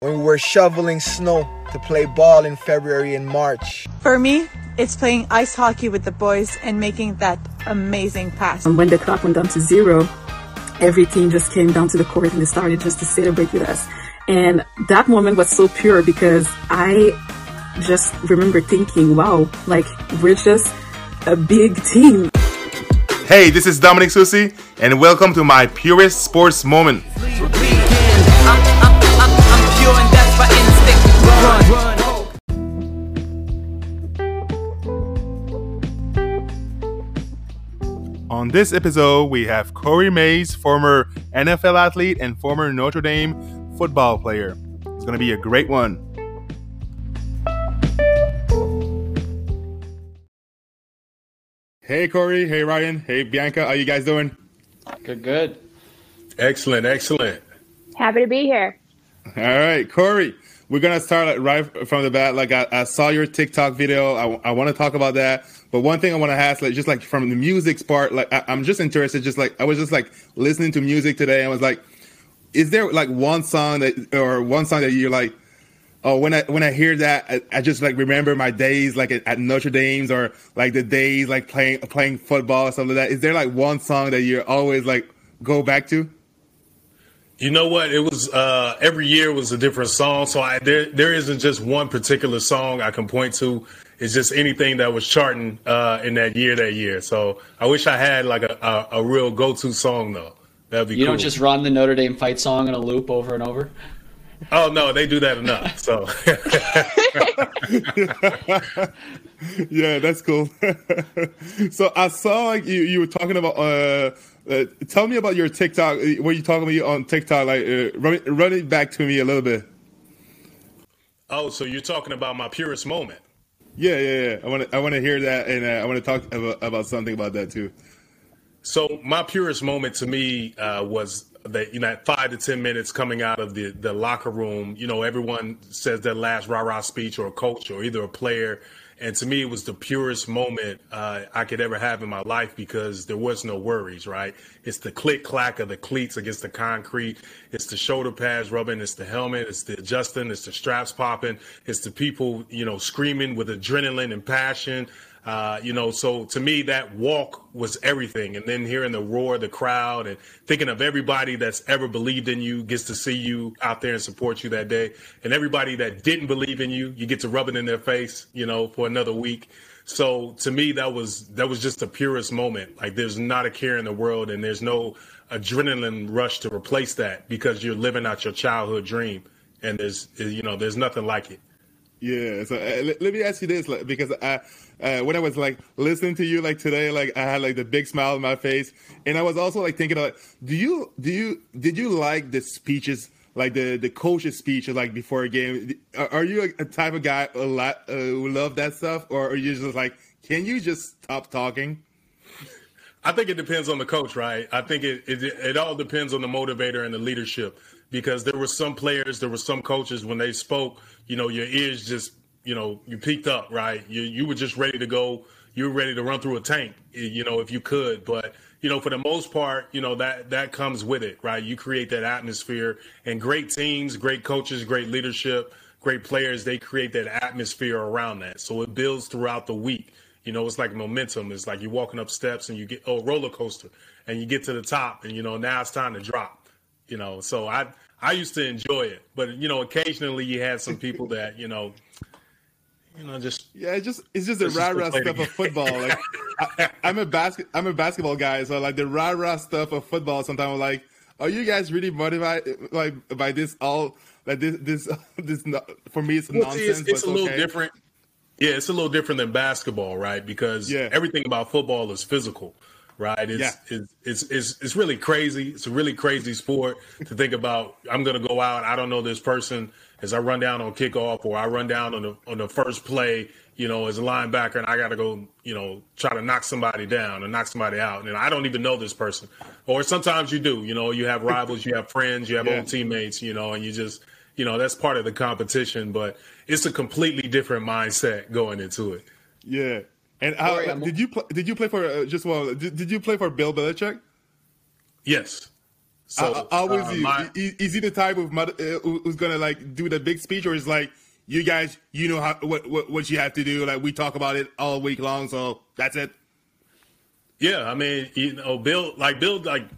when we were shoveling snow to play ball in February and March. For me, it's playing ice hockey with the boys and making that amazing pass. And when the clock went down to zero, every team just came down to the court and they started just to celebrate with us. And that moment was so pure because I just remember thinking, wow, like we're just a big team. Hey, this is Dominic Susi, and welcome to my purest sports moment. On this episode, we have Corey Mays, former NFL athlete and former Notre Dame football player. It's going to be a great one. Hey, Corey. Hey, Ryan. Hey, Bianca. How you guys doing? Good, good. Excellent, excellent. Happy to be here. All right, Corey. We're gonna start right from the bat. Like I, I saw your TikTok video. I, I want to talk about that. But one thing I want to ask, like just like from the music part, like I, I'm just interested. Just like I was just like listening to music today. and was like, is there like one song that or one song that you're like, oh, when I when I hear that, I, I just like remember my days like at, at, Notre Dame's or like the days like playing playing football or something like that. Is there like one song that you're always like go back to? You know what? It was uh, every year was a different song, so I, there there isn't just one particular song I can point to. It's just anything that was charting uh, in that year that year. So I wish I had like a, a, a real go to song though. That'd be. You cool. don't just run the Notre Dame fight song in a loop over and over. Oh no, they do that enough. So yeah, that's cool. so I saw like you you were talking about. Uh, uh, tell me about your TikTok. What you talking about on TikTok? Like, uh, run, it, run it back to me a little bit. Oh, so you're talking about my purest moment? Yeah, yeah, yeah. I want to I want to hear that, and uh, I want to talk about, about something about that too. So my purest moment to me uh, was that you know at five to ten minutes coming out of the the locker room. You know, everyone says their last rah rah speech, or a coach, or either a player. And to me, it was the purest moment uh, I could ever have in my life because there was no worries, right? It's the click clack of the cleats against the concrete. It's the shoulder pads rubbing. It's the helmet. It's the adjusting. It's the straps popping. It's the people, you know, screaming with adrenaline and passion. Uh, you know, so to me, that walk was everything. And then hearing the roar of the crowd and thinking of everybody that's ever believed in you gets to see you out there and support you that day. And everybody that didn't believe in you, you get to rub it in their face, you know, for another week. So to me, that was that was just the purest moment. Like there's not a care in the world, and there's no adrenaline rush to replace that because you're living out your childhood dream, and there's you know there's nothing like it. Yeah. So uh, let, me ask you this, like, because I, uh, when I was like listening to you like today, like I had like the big smile on my face, and I was also like thinking like, do you do you did you like the speeches? Like the the coach's speech, like before a game, are you a type of guy a lot uh, who love that stuff, or are you just like, can you just stop talking? I think it depends on the coach, right? I think it, it it all depends on the motivator and the leadership because there were some players, there were some coaches when they spoke, you know, your ears just, you know, you peaked up, right? You you were just ready to go. You were ready to run through a tank, you know, if you could. But you know, for the most part, you know that that comes with it, right? You create that atmosphere, and great teams, great coaches, great leadership, great players, they create that atmosphere around that. So it builds throughout the week. You know, it's like momentum. It's like you're walking up steps and you get oh roller coaster, and you get to the top, and you know now it's time to drop. You know, so I I used to enjoy it, but you know, occasionally you had some people that you know, you know, just yeah, it's just it's just the rah rah stuff of football. Like I, am a basket I'm a basketball guy, so like the rah rah stuff of football. Sometimes I'm like, are you guys really motivated like by this all like this this this for me it's well, nonsense. It's, it's a little okay. different. Yeah, it's a little different than basketball, right? Because yeah. everything about football is physical right? It's, yeah. it's, it's, it's, it's really crazy. It's a really crazy sport to think about. I'm going to go out. I don't know this person as I run down on kickoff or I run down on the, on the first play, you know, as a linebacker and I got to go, you know, try to knock somebody down or knock somebody out. And I don't even know this person. Or sometimes you do, you know, you have rivals, you have friends, you have yeah. old teammates, you know, and you just, you know, that's part of the competition, but it's a completely different mindset going into it. Yeah. And how, did you play, did you play for uh, just well? Did, did you play for Bill Belichick? Yes. So I, I, always uh, you. my- is, is he the type of mother uh, who's gonna like do the big speech, or is like you guys, you know how what, what what you have to do? Like we talk about it all week long, so that's it. Yeah, I mean, you know, Bill, like Bill, like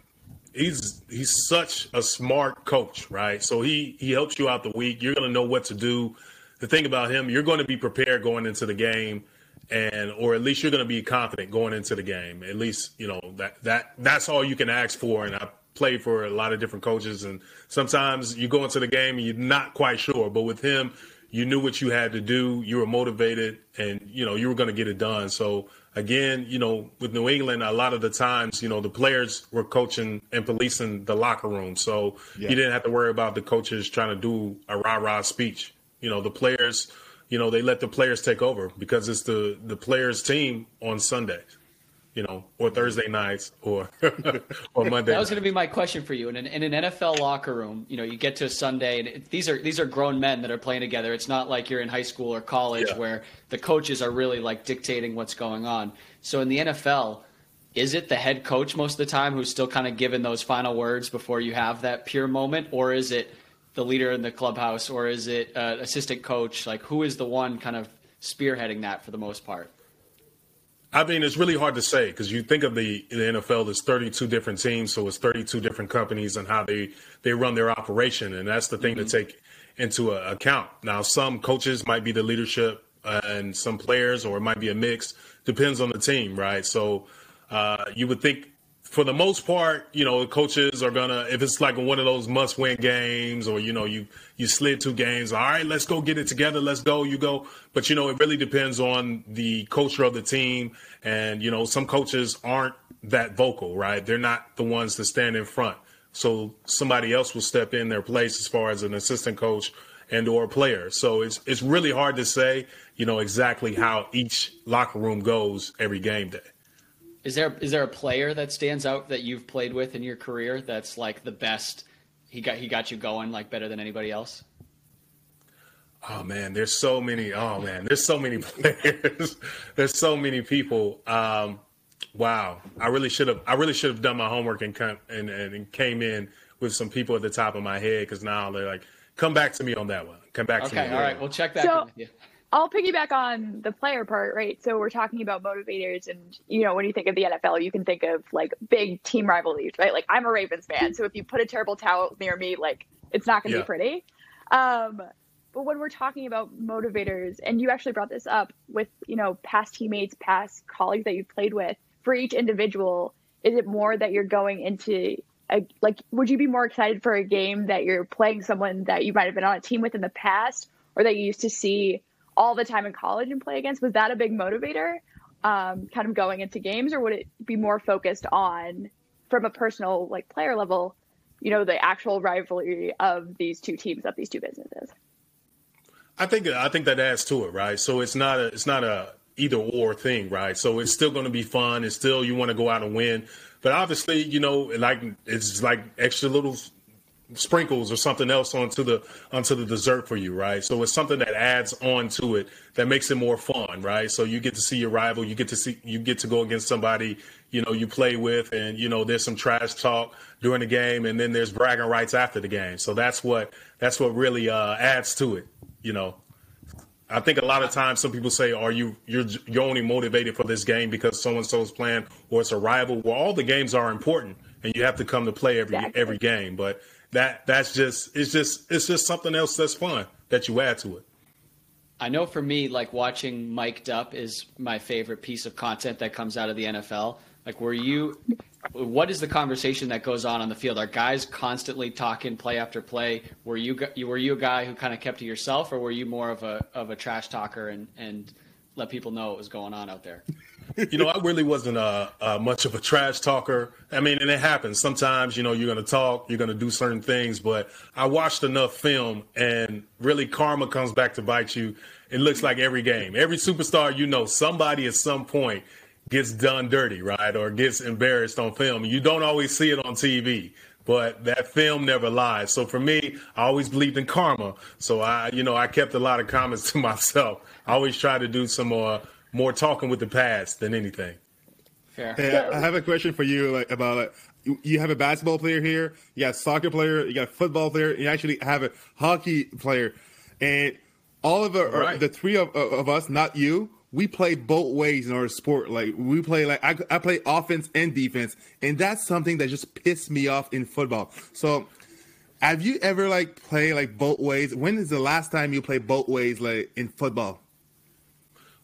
he's he's such a smart coach, right? So he he helps you out the week. You're going to know what to do. The thing about him, you're going to be prepared going into the game, and or at least you're going to be confident going into the game. At least you know that that that's all you can ask for. And I played for a lot of different coaches, and sometimes you go into the game and you're not quite sure. But with him, you knew what you had to do. You were motivated, and you know you were going to get it done. So again, you know, with New England, a lot of the times, you know, the players were coaching and policing the locker room, so Yeah. you didn't have to worry about the coaches trying to do a rah rah speech. You know, the players, you know, they let the players take over because it's the the players' team on Sunday, you know, or Thursday nights or or Monday. That was going to be my question for you. In an, in an NFL locker room, you know, you get to a Sunday, and it, these are these are grown men that are playing together. It's not like you're in high school or college Yeah. where the coaches are really like dictating what's going on. So in the NFL, is it the head coach most of the time who's still kind of giving those final words before you have that pure moment, or is it the leader in the clubhouse, or is it uh, assistant coach? Like, who is the one kind of spearheading that for the most part? I mean, it's really hard to say because you think of the, the NFL, there's 32 different teams, so it's 32 different companies and how they, they run their operation. And that's the thing to take into account. Now, some coaches might be the leadership uh, and some players, or it might be a mix. Depends on the team, right? So uh, you would think for the most part, you know, coaches are gonna if it's like one of those must-win games, or you know, you you slid two games. All right, let's go get it together. Let's go. You go. But you know, it really depends on the culture of the team, and you know, some coaches aren't that vocal, right? They're not the ones that stand in front. So somebody else will step in their place as far as an assistant coach and or player. So it's it's really hard to say, you know, exactly how each locker room goes every game day. Is there is there a player that stands out that you've played with in your career that's like the best? He got he got you going like better than anybody else. Oh man, there's so many. Oh man, there's so many players. there's so many people. Um, wow, I really should have. I really should have done my homework and come and, and, and came in with some people at the top of my head because now they're like, come back to me on that one. Come back to me. Okay, all right, we'll check that. So- with you. I'll piggyback on the player part, right? So we're talking about motivators, and you know, when you think of the NFL, you can think of like big team rivalries, right? Like I'm a Ravens fan, so if you put a terrible towel near me, like it's not going to Yeah. be pretty. Um, but when we're talking about motivators, and you actually brought this up with you know past teammates, past colleagues that you've played with, for each individual, is it more that you're going into a, like would you be more excited for a game that you're playing someone that you might have been on a team with in the past or that you used to see all the time in college and play against was that a big motivator um, kind of going into games or would it be more focused on from a personal like player level you know the actual rivalry of these two teams of these two businesses I think I think that adds to it, right? So it's not a it's not a either or thing, right? So it's still going to be fun. It's still you want to go out and win, but obviously, you know, like it's like extra little sprinkles or something else onto the onto the dessert for you, right? So it's something that adds on to it that makes it more fun, right? So you get to see your rival, you get to see you get to go against somebody you know you play with, and you know there's some trash talk during the game, and then there's bragging rights after the game. So that's what that's what really uh, adds to it, you know. I think a lot of times some people say, "Are you you're you're only motivated for this game because so and so is playing or it's a rival?" Well, all the games are important, and you have to come to play every Exactly. every game. But that that's just it's just it's just something else that's fun that you add to it. I know for me, like watching Mic'd Up is my favorite piece of content that comes out of the NFL. Like, were you, what is the conversation that goes on on the field? Are guys constantly talking play after play? Were you were you a guy who kind of kept to yourself, or were you more of a of a trash talker and and let people know what was going on out there? You know, I really wasn't uh, uh, much of a trash talker. I mean, and it happens sometimes. You know, you're going to talk, you're going to do certain things, but I watched enough film, and really, karma comes back to bite you. It looks like every game, every superstar, you know, somebody at some point gets done dirty, right, or gets embarrassed on film. You don't always see it on TV. But that film never lies. So for me, I always believed in karma. So I, you know, I kept a lot of comments to myself. I always try to do some more, more talking with the past than anything. Fair. Hey, I I have a question for you, like about like you, you have a basketball player here, you got a soccer player, you got a football player, you actually have a hockey player, and all of our, Right. the three of, of us, not you, we play both ways in our sport. Like we play like I, I play offense and defense, and that's something that just pissed me off in football. So, have you ever like play like both ways? When is the last time you played both ways like in football?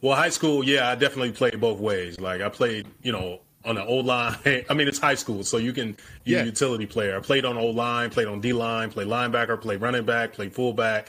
Well, high school, yeah, I definitely played both ways. Like I played, you know, on the O line. I mean, it's high school, so you can be Yeah. a utility player. I played on O line, played on D line, played linebacker, played running back, played fullback.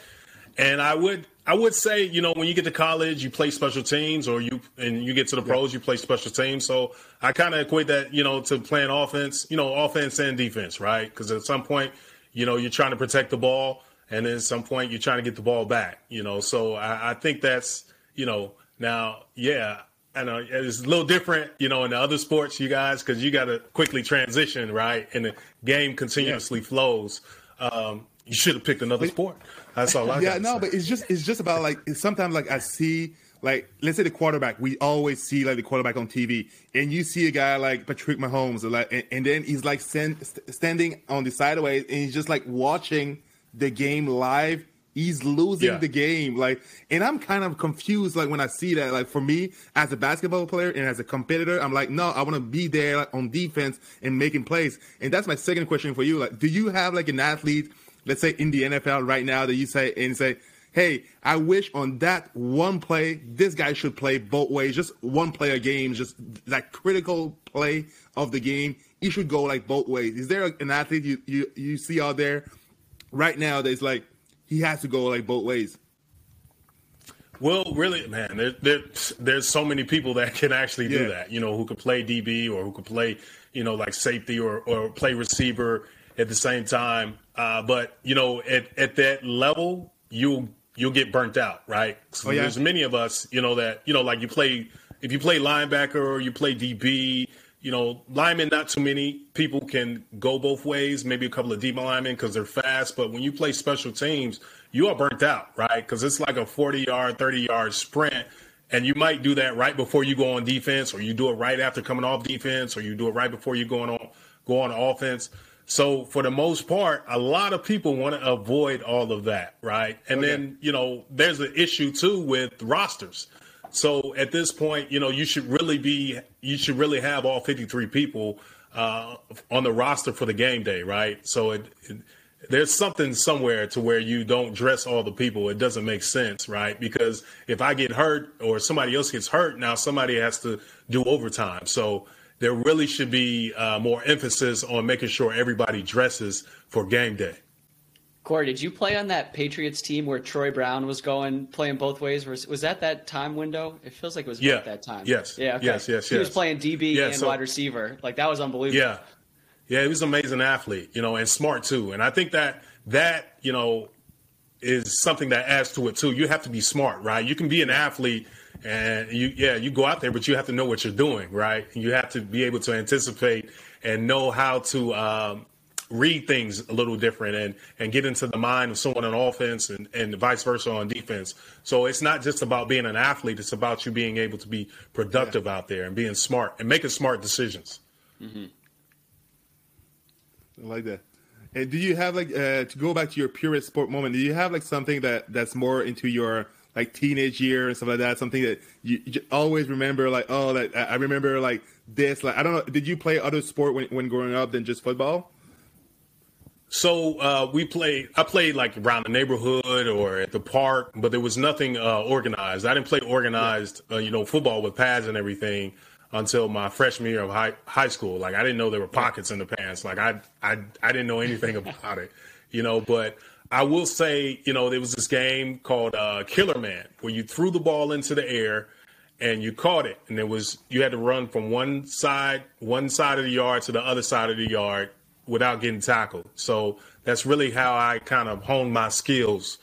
And I would I would say, you know, when you get to college, you play special teams, or you and you get to the pros, you play special teams. So I kind of equate that, you know, to playing offense, you know, offense and defense, right? Because at some point, you know, you're trying to protect the ball, and then at some point, you're trying to get the ball back. You know, so I, I think that's, you know, now, yeah. I know it's a little different, you know, in the other sports, you guys, because you got to quickly transition, right? And the game continuously flows. Um, you should have picked another sport. That's all I yeah, no, say. but it's just it's just about like it's sometimes like I see like let's say the quarterback. We always see like the quarterback on TV, and you see a guy like Patrick Mahomes, or like, and, and then he's like stand, standing on the sideways, and he's just like watching the game live. He's losing Yeah. the game, like, and I'm kind of confused. Like when I see that, like for me as a basketball player and as a competitor, I'm like, no, I want to be there like, on defense and making plays. And that's my second question for you. Like, do you have like an athlete? let's say in the NFL right now that you say and say, hey, I wish on that one play, this guy should play both ways, just one play a game, just that critical play of the game. He should go like both ways. Is there an athlete you, you, you see out there right now that's like, he has to go like both ways? Well, really, man, there, there, there's so many people that can actually do Yeah. that. You know, who could play DB or who could play, you know, like safety or, or play receiver at the same time. Uh, but you know, at, at that level, you'll you'll get burnt out, right? So Oh, yeah. There's many of us, you know, that you know, like you play if you play linebacker or you play DB. You know, linemen, not too many people can go both ways. Maybe a couple of deep linemen because they're fast. But when you play special teams, you are burnt out, right? Because it's like a 40 yard, 30 yard sprint. And you might do that right before you go on defense, or you do it right after coming off defense, or you do it right before you going on go on offense. So for the most part, a lot of people want to avoid all of that, right? And Okay. then you know, there's an issue too with rosters. So at this point, you know, you should really be, you should really have all 53 people uh, on the roster for the game day, right? So it, it, there's something somewhere to where you don't dress all the people. It doesn't make sense, right? Because if I get hurt or somebody else gets hurt, now somebody has to do overtime. So there really should be uh, more emphasis on making sure everybody dresses for game day. Corey, did you play on that Patriots team where Troy Brown was going playing both ways? Was was that that time window? It feels like it was Yeah. that time. Yes. Yeah. Okay. Yes, yes, He was playing DB Yeah, and so- wide receiver. Like that was unbelievable. Yeah. Yeah, he was an amazing athlete, you know, and smart too. And I think that that, you know, is something that adds to it too. You have to be smart, right? You can be an athlete and you yeah, you go out there, but you have to know what you're doing, right? And you have to be able to anticipate and know how to um, read things a little different and and get into the mind of someone on offense and, and vice versa on defense. So it's not just about being an athlete, it's about you being able to be productive out there and being smart and making smart decisions. I like that. And do you have like uh, to go back to your purest sport moment? Do you have like something that that's more into your like teenage year and stuff like that? Something that you, you always remember, like oh, I remember like this. Like I don't know. Did you play other sport when when growing up than just football? So uh, we played. I played like around the neighborhood or at the park, but there was nothing uh, organized. I didn't play organized, uh, you know, football with pads and everything until my freshman year of high high school. Like I didn't know there were pockets in the pants. Like I I I didn't know anything about it, you know. But I will say, you know, there was this game called uh, Killer Man where you threw the ball into the air and you caught it, and it was you had to run from one side one side of the yard to the other side of the yard without getting tackled. So that's really how I kind of honed my skills,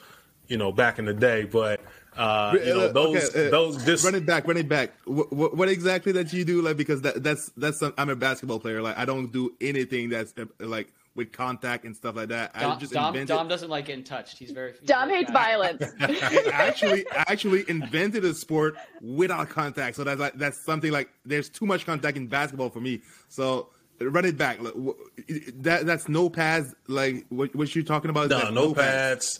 you know, back in the day. But uh, you know, Uh, those okay, uh, those this run it back, run it back. What, what, what exactly that you do? Like because that that's that's some, I'm a basketball player. Like I don't do anything that's uh, like with contact and stuff like that. I Dom, just Dom, invented. Dom doesn't like getting touched. He's very. he's Dom very hates shy. violence. I actually I actually invented a sport without contact. So that's like that's something like there's too much contact in basketball for me. So run it back. That that's no pads. Like what, what you talking about? No, no, pads, pads,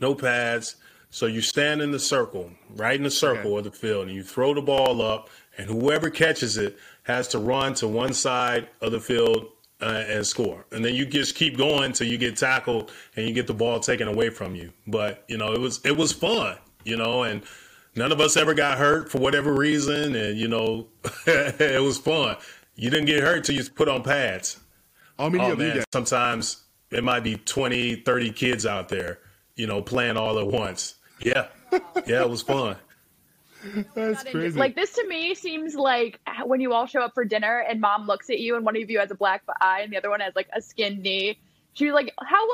no pads. So you stand in the circle, right in the circle okay. of the field, and you throw the ball up, and whoever catches it has to run to one side of the field uh, and score. And then you just keep going till you get tackled and you get the ball taken away from you. But you know, it was it was fun, you know, and none of us ever got hurt for whatever reason, and you know, it was fun. You didn't get hurt till you put on pads. Oh, oh man, sometimes it might be 20, 30 kids out there, you know, playing all at once. Yeah, yeah, it was fun. That's crazy. Like this to me seems like when you all show up for dinner and mom looks at you and one of you has a black eye and the other one has like a skinned knee. She's like, "How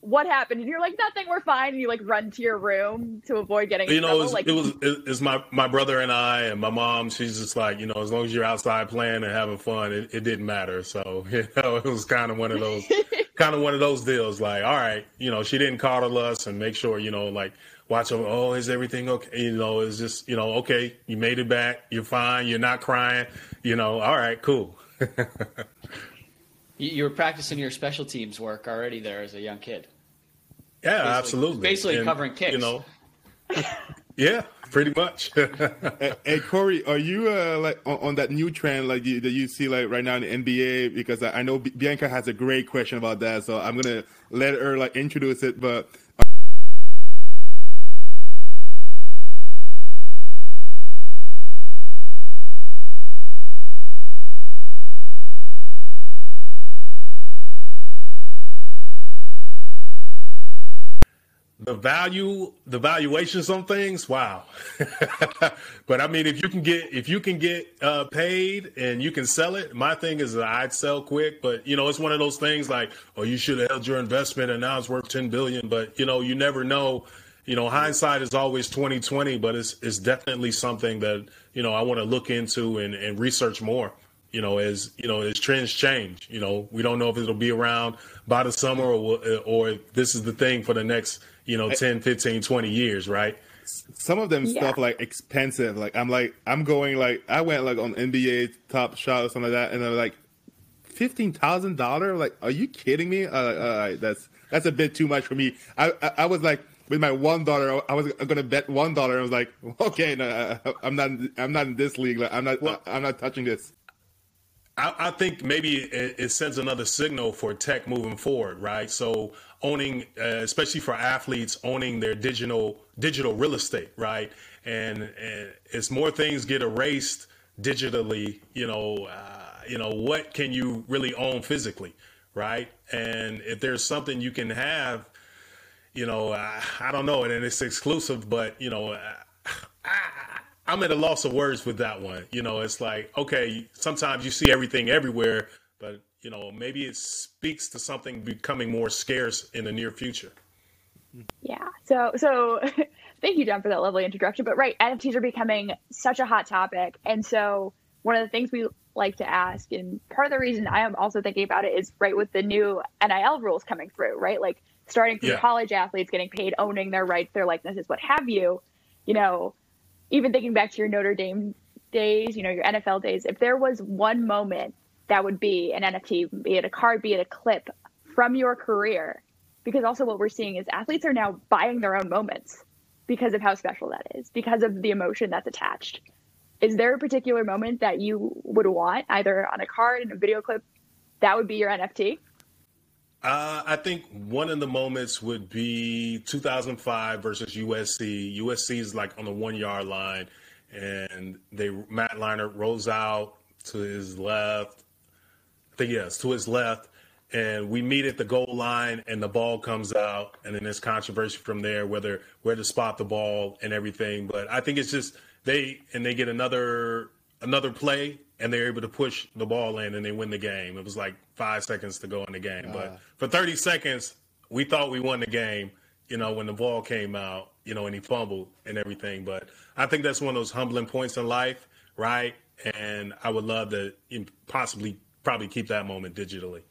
what? Happened?" And you're like, "Nothing. We're fine." And you like run to your room to avoid getting. You know, it was, like, it was it's my my brother and I and my mom. She's just like, you know, as long as you're outside playing and having fun, it, it didn't matter. So you know, it was kind of one of those kind of one of those deals. Like, all right, you know, she didn't coddle us and make sure, you know, like watch them. Oh, is everything okay? You know, it's just you know, okay, you made it back. You're fine. You're not crying. You know, all right, cool. you were practicing your special teams work already there as a young kid. Yeah, basically, absolutely. Basically and, covering kicks. You know. yeah, pretty much. hey, hey, Corey, are you uh, like on, on, that new trend like you, that you see like right now in the NBA? Because I, I know Bianca has a great question about that, so I'm gonna let her like introduce it. But the value the valuations on things wow. But i mean if you can get if you can get uh, paid and you can sell it my thing is i'd sell quick. But you know it's one of those things like oh you should have held your investment and now it's worth 10 billion. But you know you never know. You know hindsight is always 2020 but it's it's definitely something that you know i want to look into and, and research more. You know, as you know, as trends change. You know, we don't know if it'll be around by the summer or or this is the thing for the next you know 10 15 20 years right? Some of them yeah. stuff like expensive. Like i'm like i'm going like i went like on nba top shot or something like that and i'm like fifteen thousand dollar like are you kidding me? Uh, uh, that's that's a bit too much for me. I, I, I was like with my one dollar i was gonna bet one dollar i was like okay no i'm not i'm not in this league. Like, i'm not well, i'm not touching this. I, I think maybe it, it, sends another signal for tech moving forward, right? So owning, uh, especially for athletes, owning their digital digital real estate, right? And, and as more things get erased digitally, you know, uh, you know, what can you really own physically, right? And if there's something you can have, you know, uh, I don't know, and it's exclusive, but you know, I, I'm at a loss of words with that one. You know, it's like, okay, sometimes you see everything everywhere, but you know, maybe it speaks to something becoming more scarce in the near future. Yeah. So, so thank you, John, for that lovely introduction. But right, NFTs are becoming such a hot topic, and so one of the things we like to ask, and part of the reason I am also thinking about it is right with the new NIL rules coming through, right? Like starting from yeah. college athletes getting paid, owning their rights, their likenesses, what have you. You know, even thinking back to your Notre Dame days, you know, your NFL days, if there was one moment that would be an NFT, be it a card, be it a clip from your career, because also what we're seeing is athletes are now buying their own moments because of how special that is, because of the emotion that's attached. Is there a particular moment that you would want, either on a card, in a video clip, that would be your NFT? Uh, I think one of the moments would be 2005 versus USC. USC is like on the one yard line, and they Matt Leinart rolls out to his left. Yes, to his left, and we meet at the goal line, and the ball comes out, and then there's controversy from there whether where to spot the ball and everything. But I think it's just they and they get another another play and they're able to push the ball in and they win the game. It was like five seconds to go in the game. Uh, but for 30 seconds, we thought we won the game, you know, when the ball came out, you know, and he fumbled and everything. But I think that's one of those humbling points in life, right? And I would love to possibly probably keep that moment digitally.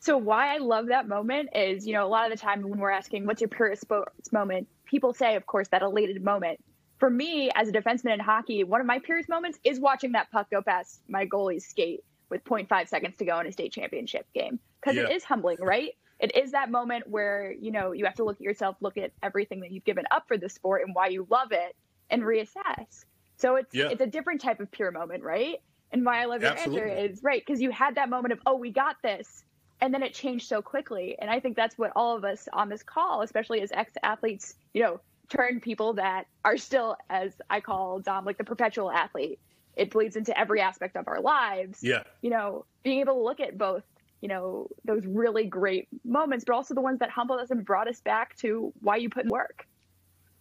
So why I love that moment is, you know, a lot of the time when we're asking what's your purest sports moment, people say, of course, that elated moment for me as a defenseman in hockey, one of my purest moments is watching that puck go past my goalie's skate. with 0.5 seconds to go in a state championship game because Yeah. it is humbling, right? It is that moment where you know you have to look at yourself, look at everything that you've given up for the sport and why you love it, and reassess. So it's Yeah. it's a different type of pure moment, right? And why I love your Absolutely. answer is right because you had that moment of oh we got this, and then it changed so quickly. And I think that's what all of us on this call, especially as ex athletes, you know, turn people that are still, as I call Dom, like the perpetual athlete. It bleeds into every aspect of our lives. Yeah. You know, being able to look at both, you know, those really great moments, but also the ones that humbled us and brought us back to why you put in work.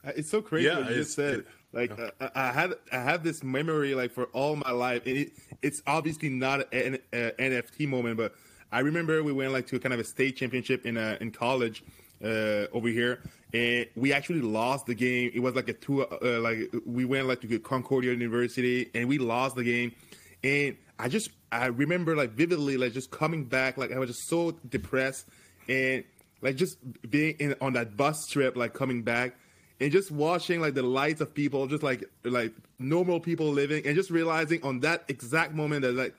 Uh, It's so crazy Yeah, what you it's- just said. it- like uh, I had I have this memory like for all my life, and it, it's obviously not an NFT moment, but I remember we went like to kind of a state championship in uh, in college uh, over here, and we actually lost the game. It was like a two uh, like we went like to Concordia University, and we lost the game, and I just I remember like vividly like just coming back like I was just so depressed and like just being in on that bus trip like coming back and just watching like the lights of people just like like normal people living and just realizing on that exact moment that like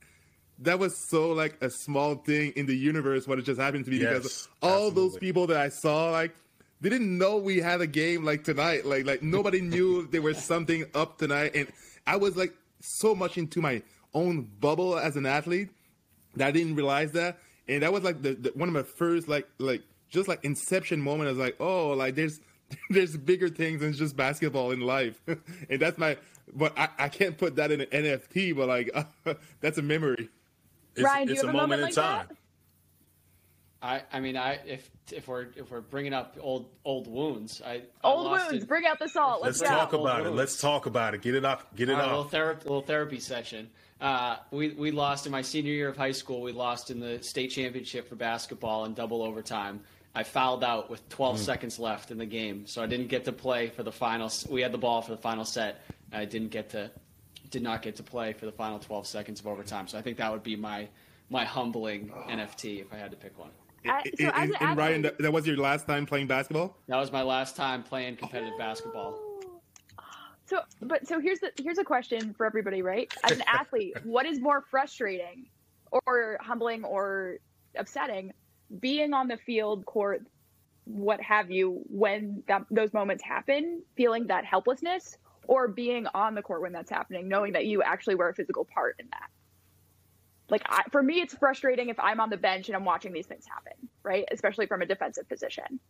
that was so like a small thing in the universe what it just happened to me Yes, because all those people that I saw like they didn't know we had a game like tonight like like nobody knew there was something up tonight and I was like so much into my own bubble as an athlete that I didn't realize that, and that was like the, the one of my first like like just like inception moment. I was like, oh, like there's there's bigger things than just basketball in life, and that's my. But I, I can't put that in an NFT, but like that's a memory. It's, Ryan, do it's you a have a moment, moment in like time. that? I, I mean, I if if we're if we're bringing up old old wounds, I I Old lost wounds, in- bring out the salt. Let's, Let's go. talk about it. Old Let's talk about it. Get it off. Get it All right, little off. therapy, little therapy session. Uh, we we lost in my senior year of high school. We lost in the state championship for basketball in double overtime. I fouled out with 12 mm. seconds left in the game, so I didn't get to play for the final. We had the ball for the final set. And I didn't get to, did not get to play for the final 12 seconds of overtime. So I think that would be my my humbling NFT if I had to pick one. I- so and, as an and Ryan, athlete- that, that was your last time playing basketball. That was my last time playing competitive oh. basketball. So, but so here's the here's a question for everybody, right? As an athlete, what is more frustrating, or humbling, or upsetting? Being on the field, court, what have you, when that, those moments happen, feeling that helplessness, or being on the court when that's happening, knowing that you actually were a physical part in that. Like I, for me, it's frustrating if I'm on the bench and I'm watching these things happen, right? Especially from a defensive position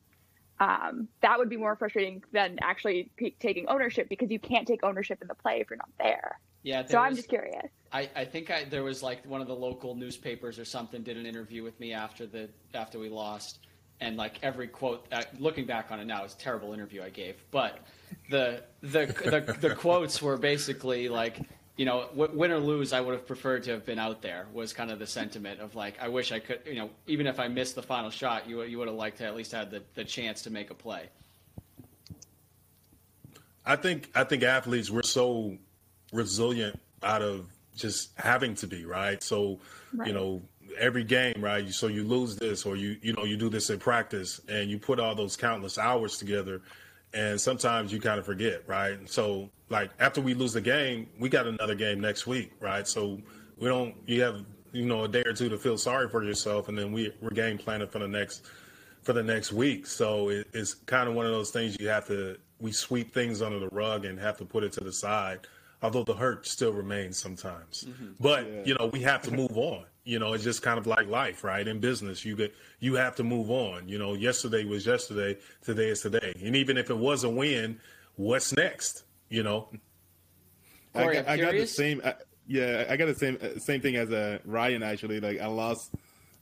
um, that would be more frustrating than actually p- taking ownership because you can't take ownership in the play if you're not there. Yeah, there So I'm was- just curious. I, I think I, there was like one of the local newspapers or something did an interview with me after the after we lost, and like every quote, uh, looking back on it now, it's a terrible interview I gave, but the the the, the quotes were basically like, you know, w- win or lose, I would have preferred to have been out there. Was kind of the sentiment of like, I wish I could, you know, even if I missed the final shot, you you would have liked to at least had the, the chance to make a play. I think I think athletes we're so resilient out of just having to be right. So Right. you know every game right. So you lose this or you you know you do this in practice and you put all those countless hours together, and sometimes you kind of forget right. So like after we lose the game, we got another game next week right. So we don't you have you know a day or two to feel sorry for yourself, and then we we're game planning for the next for the next week. So it, it's kind of one of those things you have to we sweep things under the rug and have to put it to the side. Although the hurt still remains sometimes, but you know we have to move on. You know it's just kind of like life, right? In business, you get you have to move on. You know, yesterday was yesterday, today is today, and even if it was a win, what's next? You know, Corey, I, I'm got- I got the same. Uh, yeah, I got the same uh, same thing as uh, Ryan. Actually, like I lost,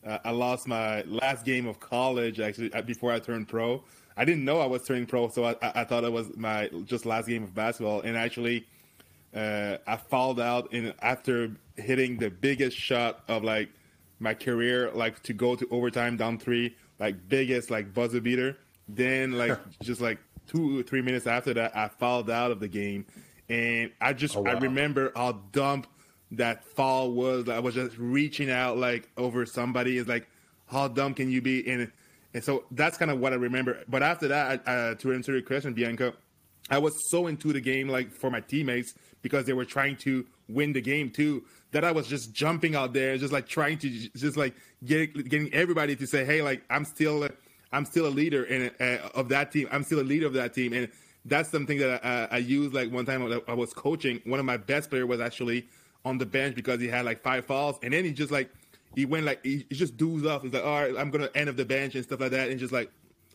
uh, I lost my last game of college actually uh, before I turned pro. I didn't know I was turning pro, so I, I I thought it was my just last game of basketball. And actually, uh, I fouled out in after hitting the biggest shot of like my career, like to go to overtime down three, like biggest like buzzer beater. Then like just like two or three minutes after that, I fouled out of the game, and I just Oh, I remember how dumb that fall was. I was just reaching out like over somebody. Is like how dumb can you be? And and so that's kind of what I remember. But after that, I, uh, to answer your question, Bianca, I was so into the game, like for my teammates, because they were trying to win the game too, that I was just jumping out there, just like trying to just like get, getting everybody to say, "Hey, like I'm still, I'm still a leader in uh, of that team. I'm still a leader of that team." And that's something that I, I used. Like one time I was coaching, one of my best players was actually on the bench because he had like five fouls, and then he just like he went like he, just doos off. He's like, "All right, I'm gonna end of the bench and stuff like that," and just like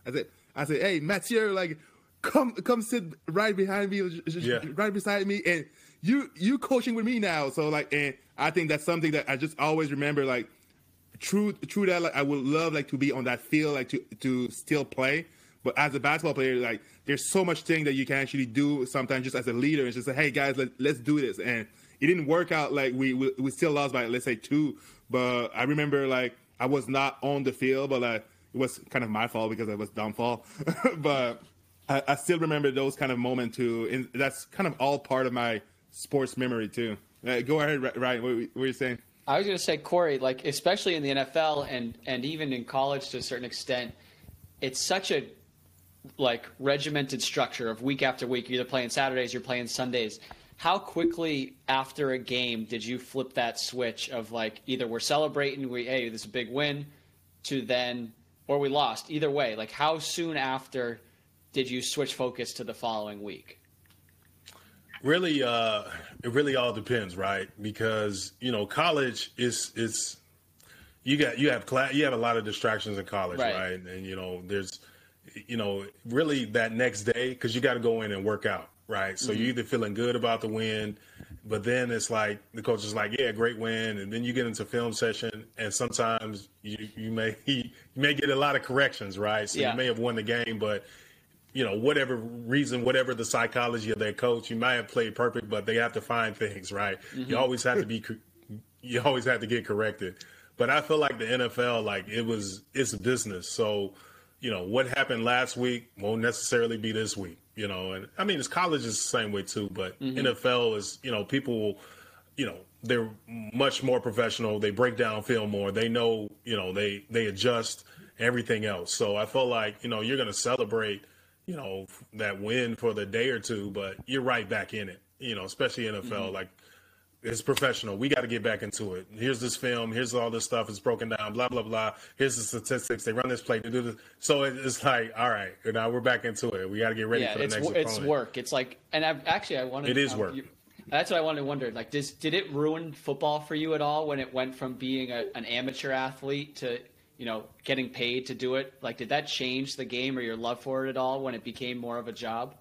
I said, I said, "Hey, Mathieu, like." Come come sit right behind me, yeah. right beside me, and you you coaching with me now. So like, and I think that's something that I just always remember. Like, true true that like I would love like to be on that field, like to to still play. But as a basketball player, like there's so much thing that you can actually do sometimes just as a leader and just say, hey guys, let, let's do this. And it didn't work out. Like we, we we still lost by let's say two. But I remember like I was not on the field, but like it was kind of my fault because I was downfall. but I, I, still remember those kind of moments too, and that's kind of all part of my sports memory too. Uh, go ahead, Ryan. What, what were you saying? I was going to say, Corey, like especially in the NFL and and even in college to a certain extent, it's such a like regimented structure of week after week. You're either playing Saturdays, you're playing Sundays. How quickly after a game did you flip that switch of like either we're celebrating, we hey this is a big win, to then or we lost. Either way, like how soon after did you switch focus to the following week? Really, uh, it really all depends, right? Because you know, college is is you got you have class, you have a lot of distractions in college, right? right? And you know, there's you know, really that next day because you got to go in and work out, right? So mm-hmm. you're either feeling good about the win, but then it's like the coach is like, "Yeah, great win," and then you get into film session, and sometimes you you may you may get a lot of corrections, right? So yeah. you may have won the game, but you know, whatever reason, whatever the psychology of their coach, you might have played perfect, but they have to find things, right? Mm-hmm. You always have to be, you always have to get corrected. But I feel like the NFL, like it was, it's business. So, you know, what happened last week won't necessarily be this week, you know, and I mean, it's college is the same way too, but mm-hmm. NFL is, you know, people, you know, they're much more professional. They break down film more. They know, you know, they, they adjust everything else. So I feel like, you know, you're going to celebrate – you know, that win for the day or two, but you're right back in it, you know, especially NFL. Mm-hmm. Like, it's professional. We got to get back into it. Here's this film. Here's all this stuff. It's broken down. Blah blah blah. Here's the statistics. They run this play. They do this. So it's like, all right, now we're back into it. We got to get ready yeah, for the it's, next. It's opponent. work. It's like, and I've, actually, I wanted. To it is um, work. You, that's what I wanted to wonder. Like, does, did it ruin football for you at all when it went from being a, an amateur athlete to you know, getting paid to do it? Like, did that change the game or your love for it at all when it became more of a job?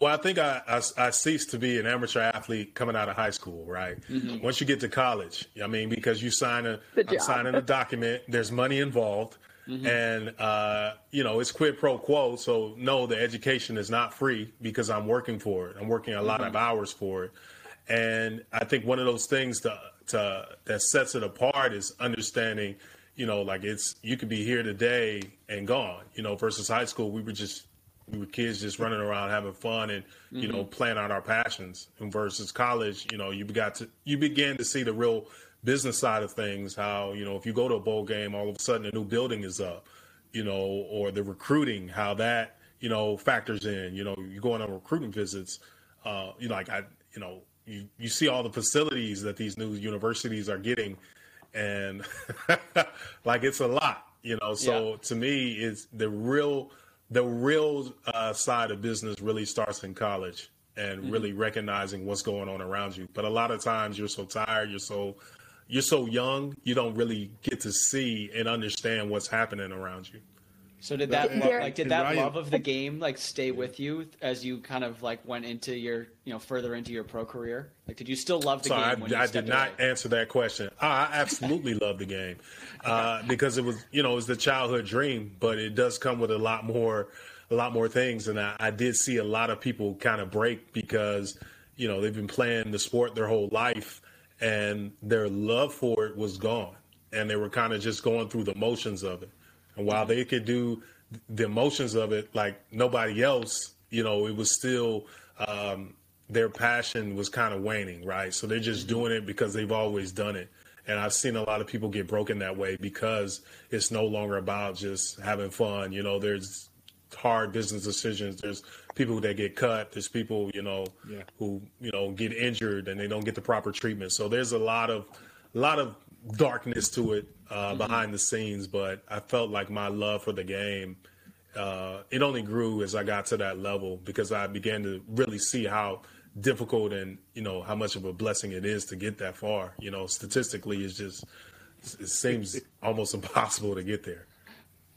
Well, I think I, I, I ceased to be an amateur athlete coming out of high school, right? Mm-hmm. Once you get to college, I mean, because you sign a I'm signing a document, there's money involved, mm-hmm. and uh, you know it's quid pro quo. So no, the education is not free because I'm working for it. I'm working a lot mm-hmm. of hours for it, and I think one of those things to, to that sets it apart is understanding you know, like it's you could be here today and gone, you know, versus high school we were just we were kids just running around having fun and you mm-hmm. know playing out our passions. And versus college, you know, you got to you began to see the real business side of things. How you know if you go to a bowl game, all of a sudden a new building is up, you know, or the recruiting, how that you know factors in. You know, you're going on recruiting visits. Uh, you know, like I, you know, you you see all the facilities that these new universities are getting and like it's a lot, you know. So yeah. to me, it's the real the real uh, side of business really starts in college and mm-hmm. really recognizing what's going on around you. But a lot of times you're so tired, you're so you're so young, you don't really get to see and understand what's happening around you. So did that lo- like did that love of the game like stay with you as you kind of like went into your you know further into your pro career? Like, did you still love the so game? I, I did not away? answer that question. I absolutely love the game uh, because it was you know it was the childhood dream, but it does come with a lot more a lot more things, and I, I did see a lot of people kind of break because you know they've been playing the sport their whole life, and their love for it was gone, and they were kind of just going through the motions of it. And while they could do the emotions of it like nobody else, you know, it was still um, their passion was kind of waning, right? So they're just doing it because they've always done it. And I've seen a lot of people get broken that way because it's no longer about just having fun. You know, there's hard business decisions. There's people that get cut. There's people, you know, Yeah. who you know get injured and they don't get the proper treatment. So there's a lot of a lot of darkness to it uh, behind the scenes. But I felt like my love for the game uh, it only grew as I got to that level because I began to really see how difficult and you know how much of a blessing it is to get that far. You know, statistically, it's just it seems almost impossible to get there.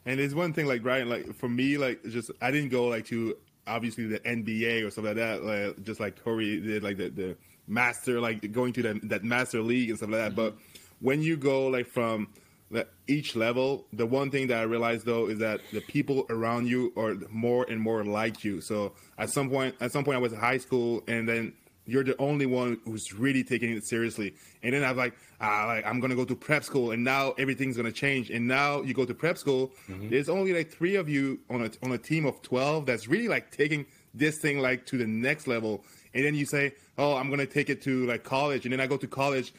And there's one thing like Ryan, like for me, like just I didn't go like to obviously the NBA or something like that, like, just like Corey did, like the, the master, like going to that that master league and stuff like that. But when you go like from the, each level, the one thing that I realized though is that the people around you are more and more like you. So at some point, at some point, I was in high school, and then you're the only one who's really taking it seriously. And then I was like, ah, like I'm gonna go to prep school, and now everything's gonna change. And now you go to prep school, there's only like three of you on a on a team of twelve that's really like taking this thing like to the next level. And then you say, oh, I'm gonna take it to like college, and then I go to college,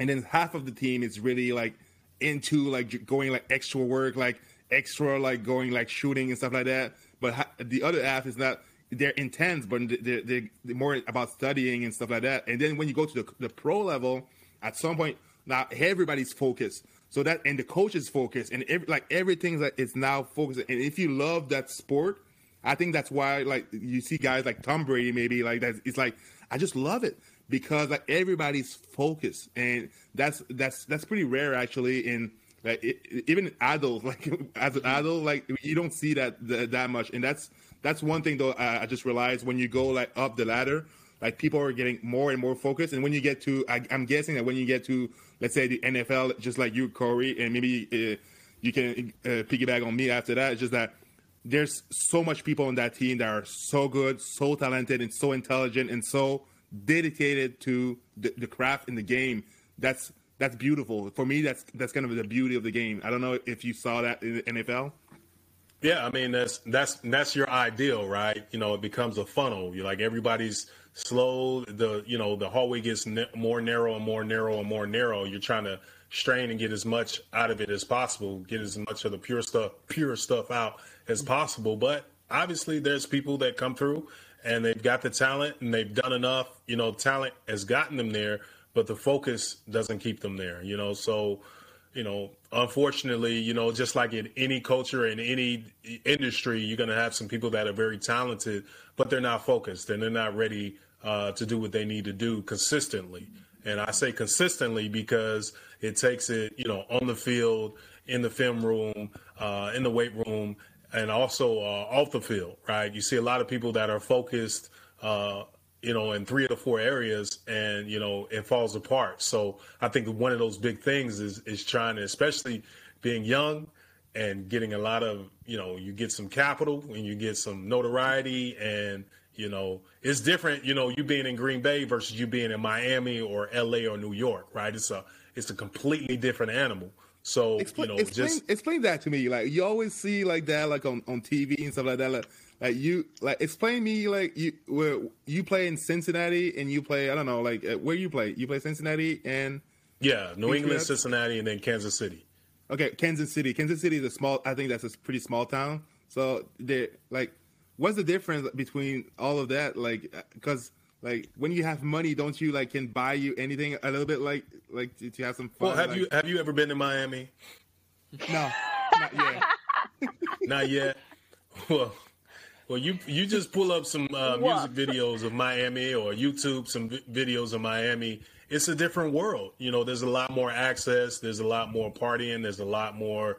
and then half of the team is really like into like going like extra work, like extra like going like shooting and stuff like that. But ha- the other half is not. They're intense, but they're, they're, they're more about studying and stuff like that. And then when you go to the, the pro level, at some point now everybody's focused. So that and the coach is focused, and every, like everything's like it's now focused. And if you love that sport, I think that's why like you see guys like Tom Brady maybe like that. It's like I just love it because like everybody's focused, and that's that's that's pretty rare actually in like it, even adults like as an adult like you don't see that that, that much, and that's that's one thing though I, I just realized when you go like up the ladder. Like people are getting more and more focused, and when you get to, I, I'm guessing that when you get to, let's say the NFL, just like you, Corey, and maybe uh, you can uh, piggyback on me after that. It's just that there's so much people on that team that are so good, so talented, and so intelligent, and so dedicated to the, the craft in the game. That's that's beautiful for me. That's that's kind of the beauty of the game. I don't know if you saw that in the NFL. Yeah, I mean that's that's that's your ideal, right? You know, it becomes a funnel. You're like everybody's slow. The you know the hallway gets more narrow and more narrow and more narrow. You're trying to strain and get as much out of it as possible, get as much of the pure stuff, pure stuff out as possible. But obviously, there's people that come through and they've got the talent and they've done enough. You know, talent has gotten them there, but the focus doesn't keep them there. You know, so you know, unfortunately, you know, just like in any culture in any industry, you're going to have some people that are very talented, but they're not focused and they're not ready uh, to do what they need to do consistently. And I say consistently because it takes it, you know, on the field, in the film room, uh, in the weight room, and also uh, off the field, right? You see a lot of people that are focused, uh, you know, in three or four areas, and you know, it falls apart. So I think one of those big things is is trying to, especially being young and getting a lot of, you know, you get some capital and you get some notoriety, and you know, it's different. You know, you being in Green Bay versus you being in Miami or L.A. or New York, right? It's a it's a completely different animal. So Explain, you know, explain, just explain that to me. Like you always see like that, like on, on TV and stuff like that. Like, like you, like explain me, like you, where you play in Cincinnati and you play. I don't know, like uh, where you play. You play Cincinnati and yeah, New England? Cincinnati, and then Kansas City. okay, Kansas City. Kansas City is a small. I think that's a pretty small town. So they like, what's the difference between all of that? Like, because like when you have money, don't you like can buy you anything a little bit like like to, to have some fun? Well, have like- you have you ever been to Miami? No, not yet. Not yet. Well, well, you you just pull up some uh, music videos of Miami or YouTube some vi- videos of Miami. It's a different world. You know, there's a lot more access. There's a lot more partying. There's a lot more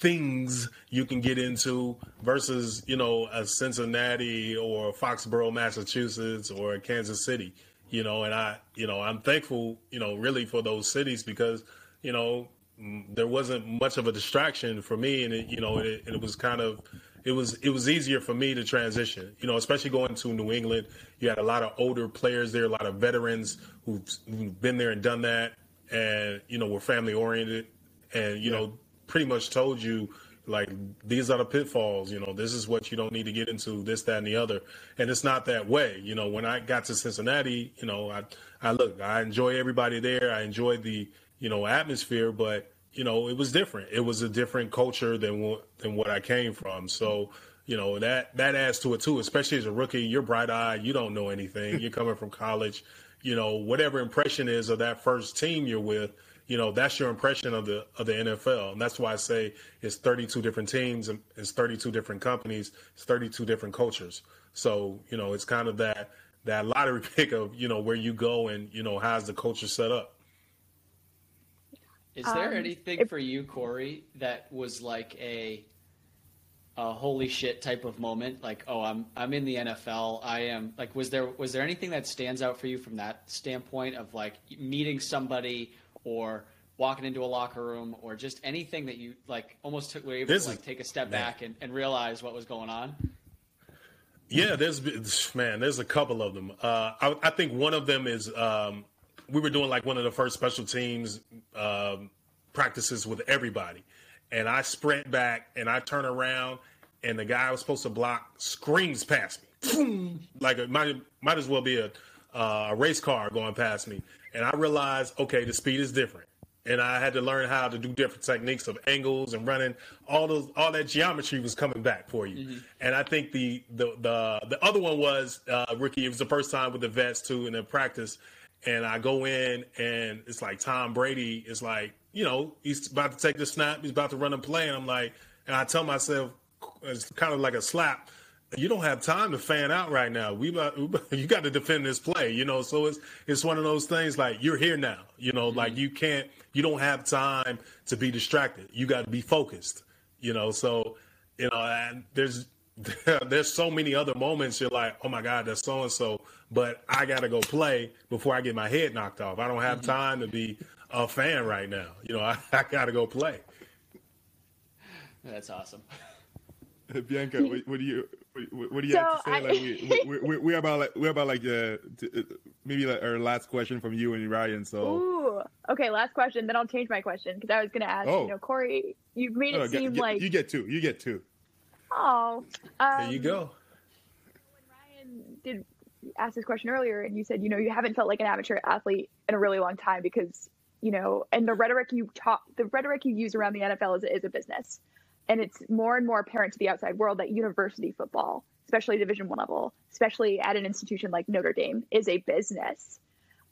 things you can get into versus you know a Cincinnati or Foxborough, Massachusetts or Kansas City. You know, and I you know I'm thankful you know really for those cities because you know there wasn't much of a distraction for me, and it, you know, it, it was kind of, it was it was easier for me to transition. You know, especially going to New England, you had a lot of older players there, a lot of veterans who've, who've been there and done that, and you know, were family oriented, and you know, pretty much told you like these are the pitfalls. You know, this is what you don't need to get into, this, that, and the other. And it's not that way. You know, when I got to Cincinnati, you know, I I look, I enjoy everybody there. I enjoyed the you know atmosphere, but you know it was different. It was a different culture than what than what I came from. So You know that that adds to it too, especially as a rookie. You're bright eyed. You don't know anything. You're coming from college. You know whatever impression is of that first team you're with. You know that's your impression of the of the NFL, and that's why I say it's 32 different teams, and it's 32 different companies, it's 32 different cultures. So you know it's kind of that that lottery pick of you know where you go and you know how's the culture set up. Is there Um, anything if- for you, Corey, that was like a a holy shit type of moment? Like, oh, I'm I'm in the NFL. I am like, was there was there anything that stands out for you from that standpoint of like meeting somebody or walking into a locker room or just anything that you like almost took were able This to like take a step man. back and, and realize what was going on? Yeah, there's man, there's a couple of them. Uh, I, I think one of them is um, we were doing like one of the first special teams um, practices with everybody, and I sprint back and I turn around, and the guy I was supposed to block screams past me, like it might might as well be a uh, a race car going past me, and I realized okay, the speed is different. And I had to learn how to do different techniques of angles and running. All those, all that geometry was coming back for you. And I think the the the, the other one was uh, Ricky. It was the first time with the vets too in the practice. And I go in and it's like Tom Brady is like, you know, he's about to take the snap. He's about to run and play. And I'm like, and I tell myself, it's kind of like a slap. You don't have time to fan out right now. We, you got to defend this play, you know. So it's it's one of those things like you're here now, you know. Like mm-hmm. you can't, you don't have time to be distracted. You got to be focused, you know. So you know, and there's there's so many other moments you're like, oh my god, that's so and so, but I got to go play before I get my head knocked off. I don't have mm-hmm. time to be a fan right now. You know, I, I got to go play. That's awesome. Bianca, what, what do you what, what do you So have to say? I- like we, we, we, we're about like we're about like uh, t- uh, maybe like our last question from you and Ryan. So Ooh. Okay, last question. Then I'll change my question because I was going to ask. Oh. You know, Corey, you've made it No, get- seem get- like you get two. You get two. oh. Um, There you go. When Ryan did ask this question earlier, and you said, you know, you haven't felt like an amateur athlete in a really long time because, you know, and the rhetoric you talk, the rhetoric you use around the NFL is, is a business, and it's more and more apparent to the outside world that university football, especially Division One level, especially at an institution like Notre Dame, is a business.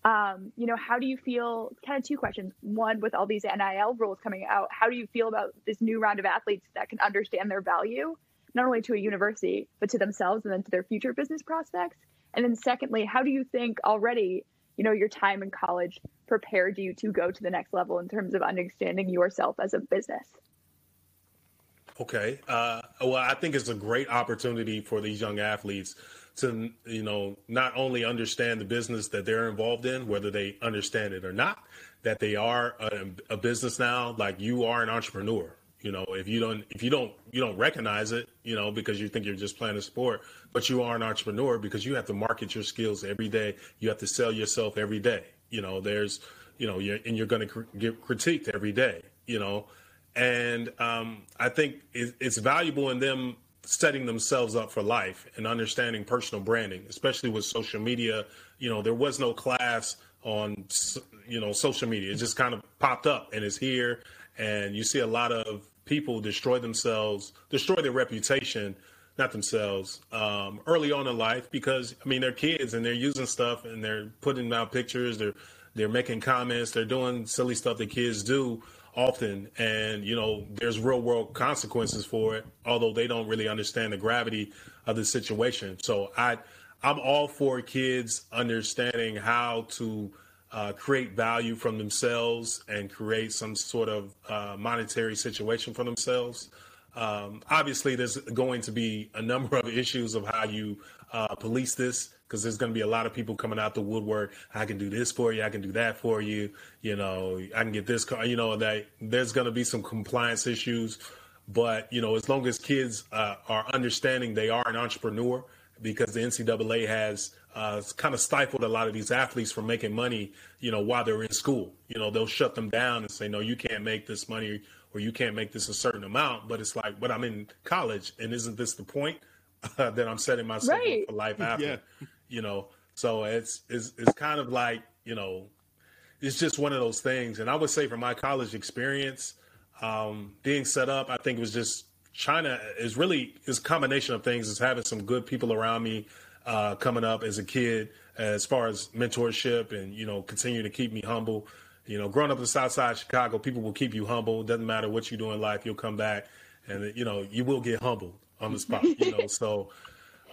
Um, you know, how do you feel? Kind of two questions. One, with all these NIL rules coming out, how do you feel about this new round of athletes that can understand their value, not only to a university, but to themselves and then to their future business prospects? And then secondly, how do you think already, you know, your time in college prepared you to go to the next level in terms of understanding yourself as a business? Okay. Uh, well, I think it's a great opportunity for these young athletes to, you know, not only understand the business that they're involved in, whether they understand it or not, that they are a, a business now, like you are an entrepreneur. You know, if you don't, if you don't, you don't recognize it, you know, because you think you're just playing a sport, but you are an entrepreneur because you have to market your skills every day. You have to sell yourself every day. You know, there's, you know, you're, and you're going to cr- get critiqued every day. You know, and um, I think it, it's valuable in them setting themselves up for life and understanding personal branding, especially with social media. You know, there was no class on, you know, social media. It just kind of popped up and it's here. And you see a lot of people destroy themselves, destroy their reputation, not themselves, um, early on in life because, I mean, they're kids and they're using stuff and they're putting out pictures, they're, they're making comments, they're doing silly stuff that kids do often and you know there's real world consequences for it although they don't really understand the gravity of the situation. So i i'm all for kids understanding how to uh, create value from themselves and create some sort of uh, monetary situation for themselves. Um, obviously, there's going to be a number of issues of how you uh, police this because there's going to be a lot of people coming out the woodwork. I can do this for you. I can do that for you. You know, I can get this car. You know, that there's going to be some compliance issues. But you know, as long as kids uh, are understanding they are an entrepreneur, because the NCAA has uh, kind of stifled a lot of these athletes from making money, you know, while they're in school. You know, they'll shut them down and say, no, you can't make this money or you can't make this a certain amount. But it's like, but I'm in college, and isn't this the point that I'm setting myself Right. up for life after? Yeah. You know, so it's, it's it's kind of like you know, it's just one of those things. And I would say from my college experience, um, being set up, I think it was just China is really is a combination of things. Is having some good people around me uh, coming up as a kid, as far as mentorship and you know continue to keep me humble. You know, growing up in the South Side of Chicago, people will keep you humble. Doesn't matter what you do in life, you'll come back, and you know you will get humbled on the spot. You know, so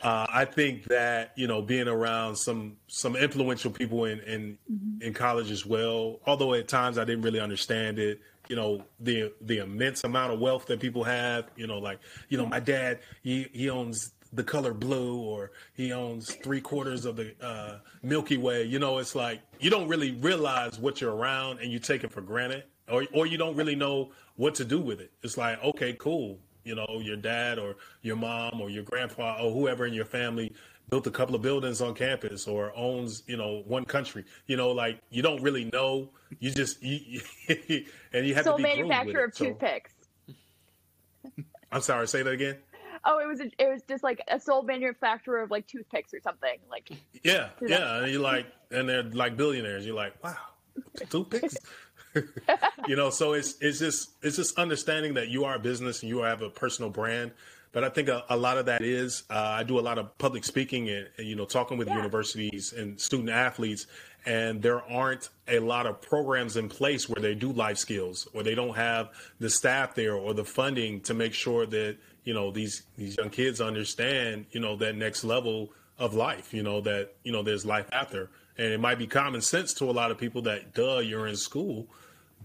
uh, I think that you know being around some some influential people in in, mm-hmm. in college as well. Although at times I didn't really understand it. You know the the immense amount of wealth that people have. You know, like you know my dad he he owns the color blue or he owns three quarters of the uh, Milky Way. You know, it's like you don't really realize what you're around and you take it for granted, or or you don't really know what to do with it. It's like okay, cool you know, your dad or your mom or your grandpa or whoever in your family built a couple of buildings on campus or owns, you know, one country. You know, like you don't really know. You just you, and you have to be manufacturer of so. toothpicks. I'm sorry, say that again. Oh, it was a, it was just like a sole manufacturer of like toothpicks or something. Like yeah, yeah, and you like and they're like billionaires. You're like, wow, toothpicks. you know, so it's it's just it's just understanding that you are a business and you have a personal brand. But I think a, a lot of that is uh, I do a lot of public speaking and, and you know talking with yeah. universities and student athletes, and there aren't a lot of programs in place where they do life skills, or they don't have the staff there or the funding to make sure that you know these these young kids understand you know that next level of life. You know that you know there's life after, and it might be common sense to a lot of people that duh you're in school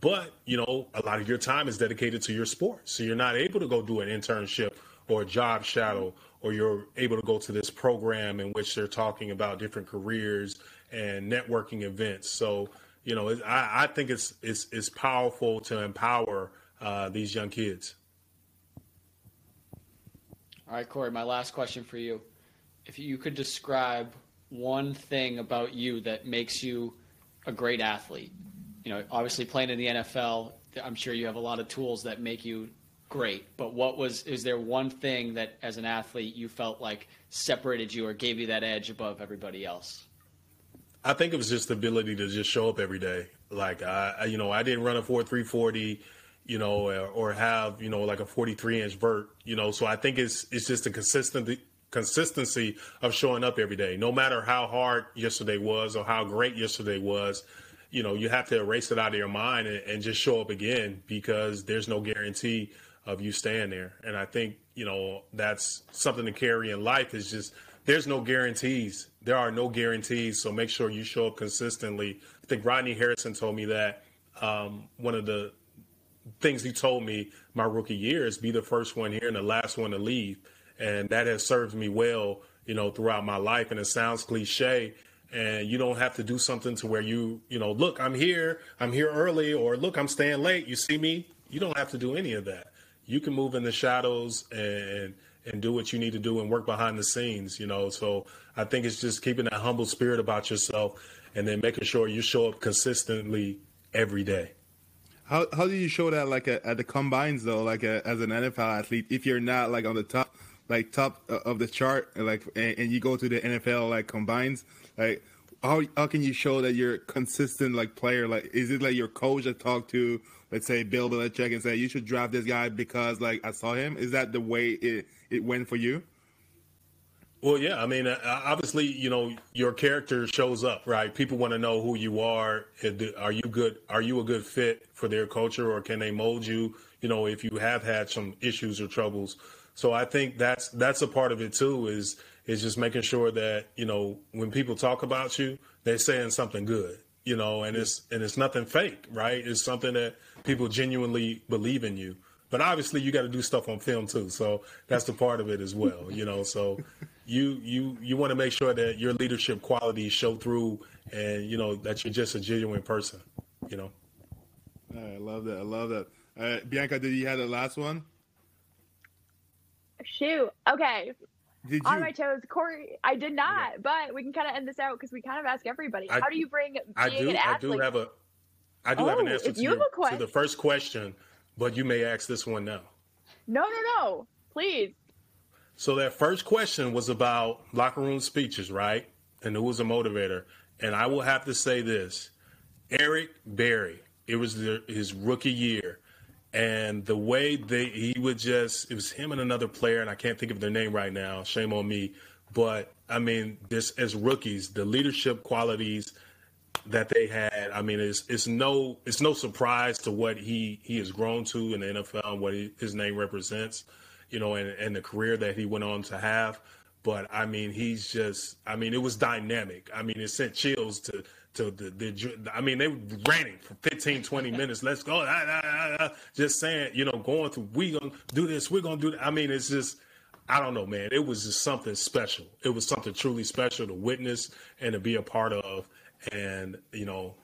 but, you know, a lot of your time is dedicated to your sport. So you're not able to go do an internship or a job shadow, or you're able to go to this program in which they're talking about different careers and networking events. So, you know, I, I think it's, it's, it's powerful to empower uh, these young kids. All right, Corey, my last question for you. If you could describe one thing about you that makes you a great athlete, you know, obviously playing in the NFL, I'm sure you have a lot of tools that make you great. But what was is there one thing that as an athlete you felt like separated you or gave you that edge above everybody else? I think it was just the ability to just show up every day. Like I, you know, I didn't run a four three forty, you know, or, have you know like a forty three inch vert, you know. So I think it's it's just a consistent consistency of showing up every day, no matter how hard yesterday was or how great yesterday was you know, you have to erase it out of your mind and, and just show up again because there's no guarantee of you staying there. And I think, you know, that's something to carry in life is just there's no guarantees. There are no guarantees. So make sure you show up consistently. I think Rodney Harrison told me that um, one of the things he told me my rookie year is be the first one here and the last one to leave. And that has served me well, you know, throughout my life. And it sounds cliche, and you don't have to do something to where you you know look i'm here i'm here early or look i'm staying late. You see me? You don't have to do any of that. You can move in the shadows and and do what you need to do and work behind the scenes you know. So i think it's just keeping that humble spirit about yourself and then making sure you show up consistently every day. How, how do you show that like at the combines though? Like a, as an nfl athlete if you're not like on the top like top uh, of the chart like and, and you go to the nfl like combines like, how how can you show that you're a consistent like player? Like, is it like your coach that talk to, let's say, Bill Belichick and say you should draft this guy because like I saw him? Is that the way it it went for you? Well, yeah. I mean, uh, obviously, you know, your character shows up, right? People want to know who you are. Are you good? Are you a good fit for their culture, or can they mold you? You know, if you have had some issues or troubles. So I think that's that's a part of it too. Is is just making sure that you know when people talk about you, they're saying something good, you know, and it's and it's nothing fake, right? It's something that people genuinely believe in you. But obviously, you got to do stuff on film too, so that's the part of it as well, you know. So you you you want to make sure that your leadership qualities show through, and you know that you're just a genuine person, you know. I love that. I love that. Uh, Bianca, did you have the last one? Shoot. Okay. Did on my toes, Corey. I did not, but we can kind of end this out because we kind of ask everybody. I, How do you bring being I do, an athlete? I do have a. I do oh, have an oh, answer to, you your, to the first question, but you may ask this one now. No, no, no. Please. So that first question was about locker room speeches, right? And who was a motivator? And I will have to say this: Eric Berry. It was the, his rookie year. And the way they he would just it was him and another player, and I can't think of their name right now. Shame on me, but I mean, this as rookies, the leadership qualities that they had. I mean, it's it's no it's no surprise to what he he has grown to in the NFL and what he, his name represents, you know, and and the career that he went on to have. But I mean, he's just I mean, it was dynamic. I mean, it sent chills to to the, the I mean, they ran it for 15, 20 minutes. Let's go. Ah, ah, ah, just saying, you know, going through, we're gonna do this, we're gonna do that. I mean, it's just I don't know, man. It was just something special. It was something truly special to witness and to be a part of. And you know,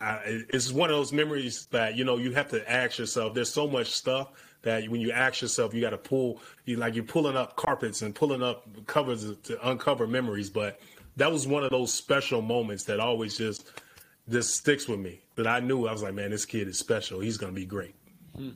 I, it's one of those memories that you know you have to ask yourself. There's so much stuff that when you ask yourself, you got to pull. You like you're pulling up carpets and pulling up covers to uncover memories. But that was one of those special moments that always just just sticks with me. That I knew I was like, man, this kid is special. He's gonna be great. Hmm.